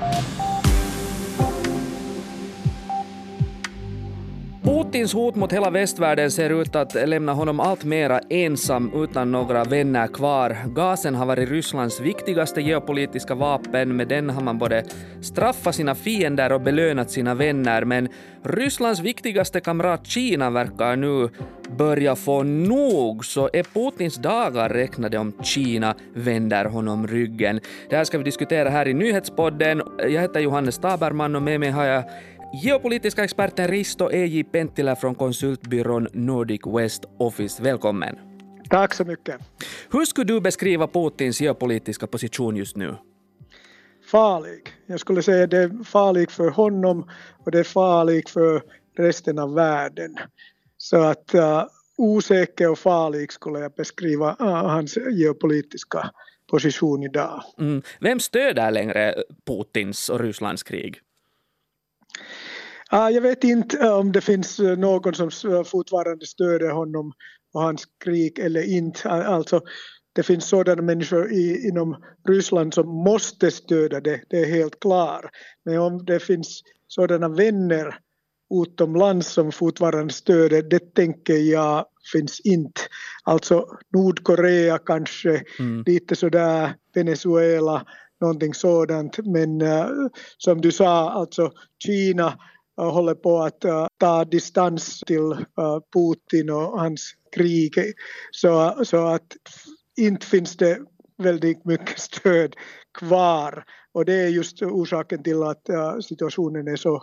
Thank you. Putins hot mot hela västvärlden ser ut att lämna honom allt mera ensam utan några vänner kvar. Gasen har varit Rysslands viktigaste geopolitiska vapen. Med den har man både straffat sina fiender och belönat sina vänner. Men Rysslands viktigaste kamrat Kina verkar nu börja få nog, så är Putins dagar räknade om Kina vänder honom ryggen. Det här ska vi diskutera här i nyhetspodden. Jag heter Johannes Taberman och med mig har jag Geopolitiska experten Risto E.J. Penttilä från konsultbyrån Nordic West Office. Välkommen. Tack så mycket. Hur skulle du beskriva Putins geopolitiska position just nu? Farlig. Jag skulle säga att det är farlig för honom och det är farlig för resten av världen. Så att uh, osäker och farlig skulle jag beskriva uh, hans geopolitiska position idag. Mm. Vem stöder längre Putins och Rysslands krig? Jag vet inte om det finns någon som fortfarande stöder honom och hans krig eller inte. Alltså, det finns sådana människor i, inom Ryssland som måste stödja det, det är helt klart. Men om det finns sådana vänner utomlands som fortfarande stöder, det tänker jag finns inte. Alltså Nordkorea kanske, mm. lite sådär Venezuela, någonting sådant. Men uh, som du sa, alltså Kina håller på att äh, ta distans till äh, Putin och hans krig. Så, så att inte finns det väldigt mycket stöd kvar. Och det är just orsaken till att äh, situationen är så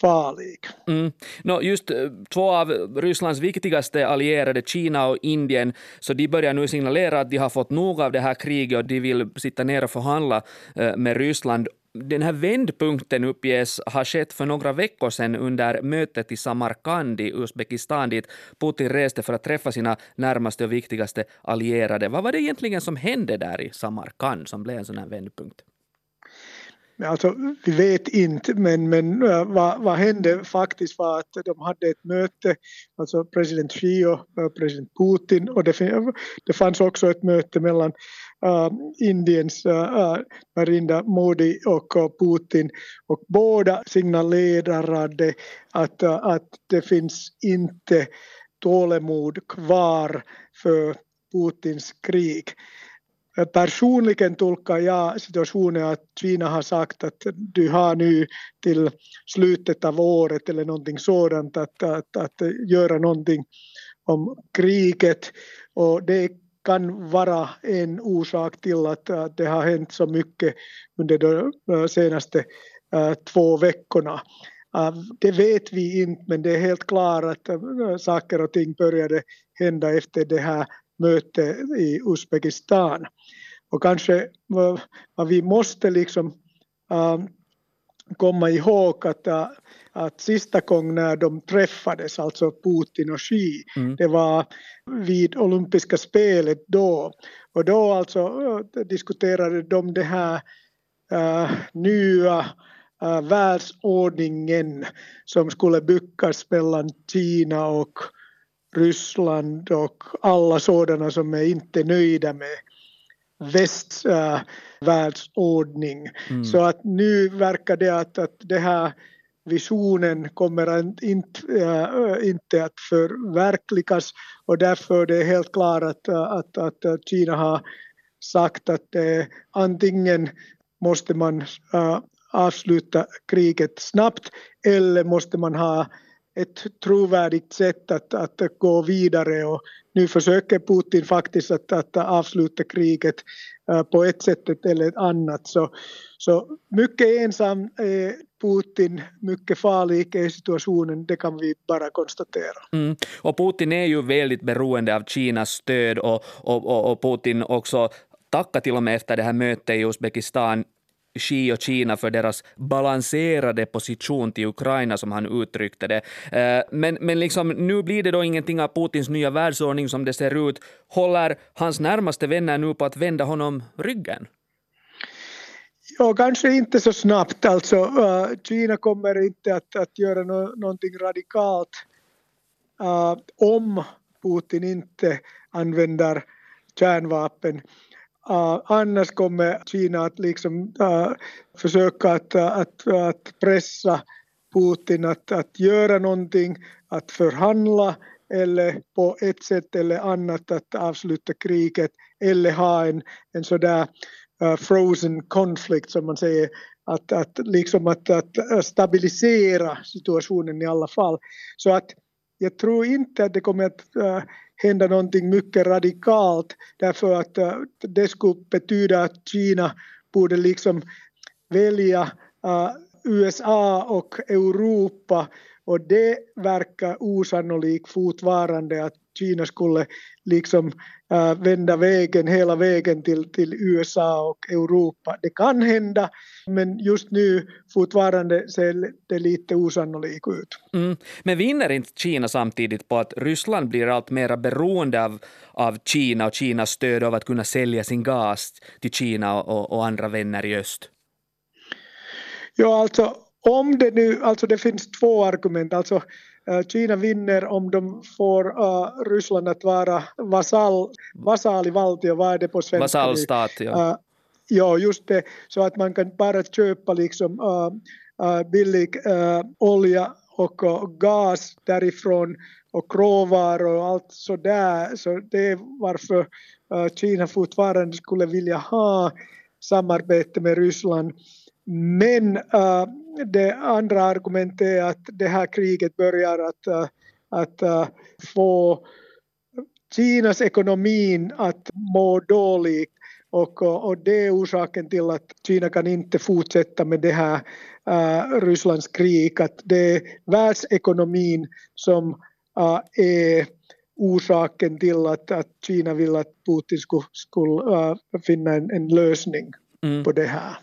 farlig. Mm. No, just eh, två av Rysslands viktigaste allierade, Kina och Indien, så de börjar nu signalera att de har fått nog av det här kriget och de vill sitta ner och förhandla eh, med Ryssland. Den här vändpunkten uppges ha skett för några veckor sedan under mötet i Samarkand i Uzbekistan dit Putin reste för att träffa sina närmaste och viktigaste allierade. Vad var det egentligen som hände där i Samarkand som blev en sån här vändpunkt? Alltså, vi vet inte, men, men äh, vad, vad hände faktiskt var att de hade ett möte, alltså president Xi och äh, president Putin och det, det fanns också ett möte mellan uh, Indiens uh, Narendra Modi och uh, Putin och båda signalerade att, uh, att det finns inte tålamod kvar för Putins krig. Personligen tolkar jag situationen att Kina har sagt att du har nu till slutet av året eller någonting sådant att, att, att göra någonting om kriget och det kan vara en orsak till att, det har hänt så mycket under de eh, senaste eh, två veckorna. Eh, det vet vi inte men det är helt klart att saker och ting började hända efter det här möte i Uzbekistan. Och kanske vad vi måste liksom äh, komma ihåg att, äh, att sista gången när de träffades, alltså Putin och Xi, mm. det var vid olympiska spelet då. Och då alltså äh, diskuterade de det här äh, nya världsordningen som skulle byggas mellan Kina och Ryssland och alla sådana som är inte nöjda med västs äh, världsordning. Mm. Så att nu verkar det att, att det här visionen kommer att inte, äh, inte att förverkligas och därför är det helt klart att, att, att Kina har sagt att äh, antingen måste man äh, avsluta kriget snabbt eller måste man ha ett trovärdigt sätt att, att gå vidare och nu försöker Putin faktiskt att, att avsluta kriget eh, på ett sätt eller ett annat. Så, så mycket ensam är Putin, mycket farlig är situationen, det kan vi bara konstatera. Mm. Och Putin är ju väldigt beroende av Kinas stöd och, och, och, och Putin också tackar till och med efter det här mötet i Uzbekistan Xi och Kina för deras balanserade position till Ukraina, som han uttryckte det. Eh, men, men liksom, nu blir det då ingenting av Putins nya världsordning som det ser ut. Håller hans närmaste vänner nu på att vända honom ryggen? Ja, kanske inte så snabbt. Alltså, uh, Kina kommer inte att, att göra no någonting radikalt uh, om Putin inte använder kärnvapen. Äh, uh, annars kommer Kina att liksom, uh, äh, försöka att, att, att pressa Putin att, att göra någonting, att förhandla eller på ett sätt eller annat att avsluta kriget eller ha en, en sådär uh, frozen conflict som man säger, att, att, liksom att, att stabilisera situationen i alla fall. Så att jag tror inte att det kommer att äh, hända någonting mycket radikalt därför att äh, det skulle betyda att Kina borde liksom välja äh, USA och Europa och det verkar osannolikt fortfarande att Kina skulle liksom äh, vända vägen hela vägen till, till USA och Europa. Det kan hända, men just nu fortfarande ser det lite osannolikt ut. Mm. Men vinner inte Kina samtidigt på att Ryssland blir allt mer beroende av, av Kina och Kinas stöd av att kunna sälja sin gas till Kina och, och andra vänner i öst? Ja, alltså om det nu, alltså det finns två argument, alltså uh, Kina vinner om de får uh, Ryssland att vara vasall, vasallivaltio, vad är det på svenska? Vasallstat, ja. Uh, ja, just det, så att man kan bara köpa liksom billig olja och, gas därifrån och råvaror och allt sådär. Så det är varför Kina fortfarande skulle vilja ha samarbete med Ryssland. Men uh, det andra argumentet är att det här kriget börjar att, uh, att uh, få Kinas ekonomin att må dåligt och, och det är orsaken till att Kina kan inte fortsätta med det här uh, Rysslands krig. Att det är världsekonomin som uh, är orsaken till att, att Kina vill att Putin skulle, skulle uh, finna en, en lösning mm. på det här.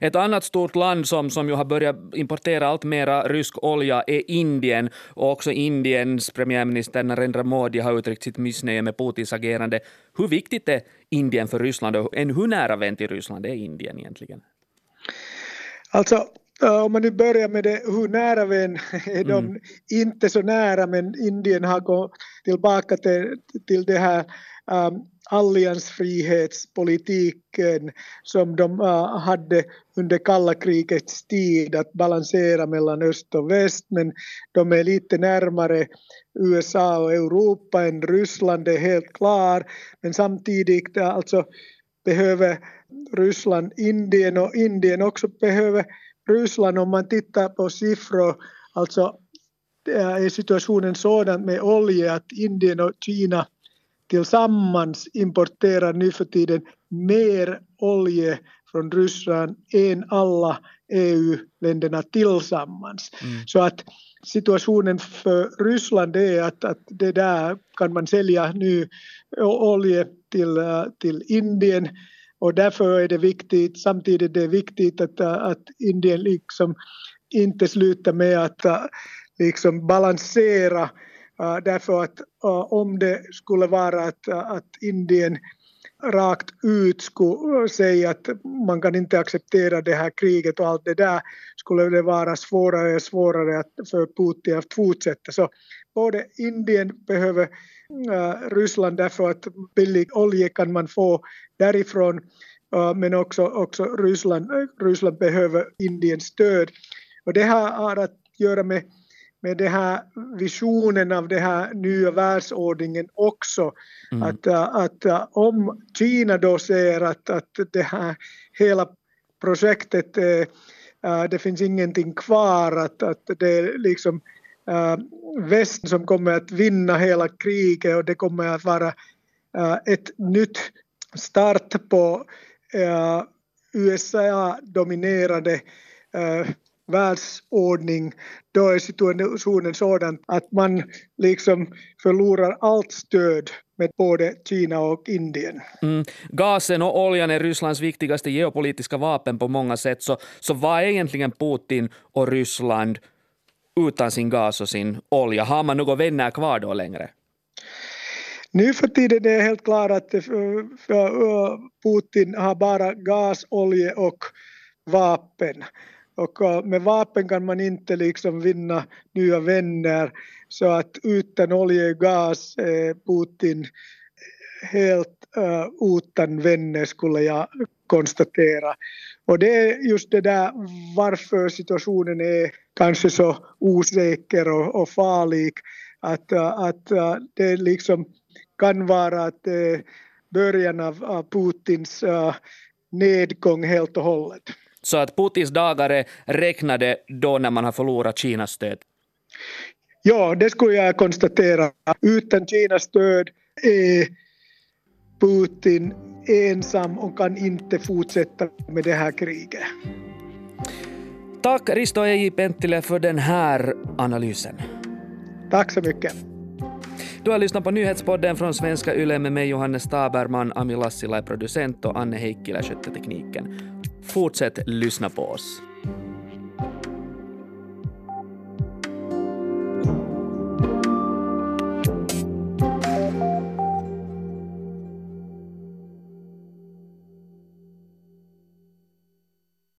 Ett annat stort land som, som ju har börjat importera allt mera rysk olja är Indien. Och också Indiens premiärminister Narendra Modi har uttryckt sitt missnöje med Putins agerande. Hur viktigt är Indien för Ryssland och en hur nära vän till Ryssland är Indien egentligen? Alltså, om man nu börjar med det, hur nära vän är de mm. inte så nära men Indien har gått tillbaka till, till det här um, alliansfrihetspolitiken som de uh, hade under kalla krigets tid att balansera mellan öst och väst men de är lite närmare USA och Europa än Ryssland, det är helt klart. Men samtidigt äh, alltså behöver Ryssland Indien och Indien också behöver Ryssland om man tittar på siffror. Alltså äh, är situationen sådan med olja att Indien och Kina tillsammans importerar nu för tiden mer olja från Ryssland än alla EU-länderna tillsammans. Mm. Så att situationen för Ryssland är att, att det där kan man sälja nu olja till, till Indien och därför är det viktigt, samtidigt är det viktigt att, att Indien liksom inte slutar med att liksom balansera Eh, därför att uh, om det skulle vara att, uh, att Indien rakt ut skulle säga att man kan inte acceptera det här kriget och allt det där skulle det vara svårare och svårare att, för Putin att fortsätta. Så både Indien behöver Ryssland därför att billig olja kan man få därifrån men också, också Ryssland, Ryssland behöver Indiens stöd. Och det här har att göra med med den här visionen av den här nya världsordningen också. Mm. Att, äh, att äh, om Kina då ser att, att det här hela projektet, äh, det finns ingenting kvar, att, att det är liksom väst som kommer att vinna hela kriget och det kommer att vara ett nytt start på USA-dominerade världsordning, då är situationen sådan att man liksom förlorar allt stöd med både Kina och Indien. Mm. Gasen och oljan är Rysslands viktigaste geopolitiska vapen på många sätt, så, så vad är egentligen Putin och Ryssland utan sin gas och sin olja? Har man några vänner kvar då längre? Nu för tiden är det helt klart att Putin har bara gas, olja och vapen. Och äh, med vapen kan man inte liksom vinna nya vänner. Så att utan olja och gas är Putin äh, helt uh, utan vänner skulle jag konstatera. Och det är just det där varför situationen är kanske så osäker och, och farlig att, att det liksom kan vara att början av, Putins uh, nedgång helt och hållet. Så att Putins dagar är räknade då när man har förlorat Kinas stöd? Ja, det skulle jag konstatera. Utan Kinas stöd är Putin ensam och kan inte fortsätta med det här kriget. Tack Risto Eji Penttile för den här analysen. Tack så mycket. Du har lyssnat på nyhetspodden från Svenska Yle med mig Johannes Taberman, Ami Lassila är producent och Anne Heikkilä skötte tekniken. Fortsätt lyssna på oss.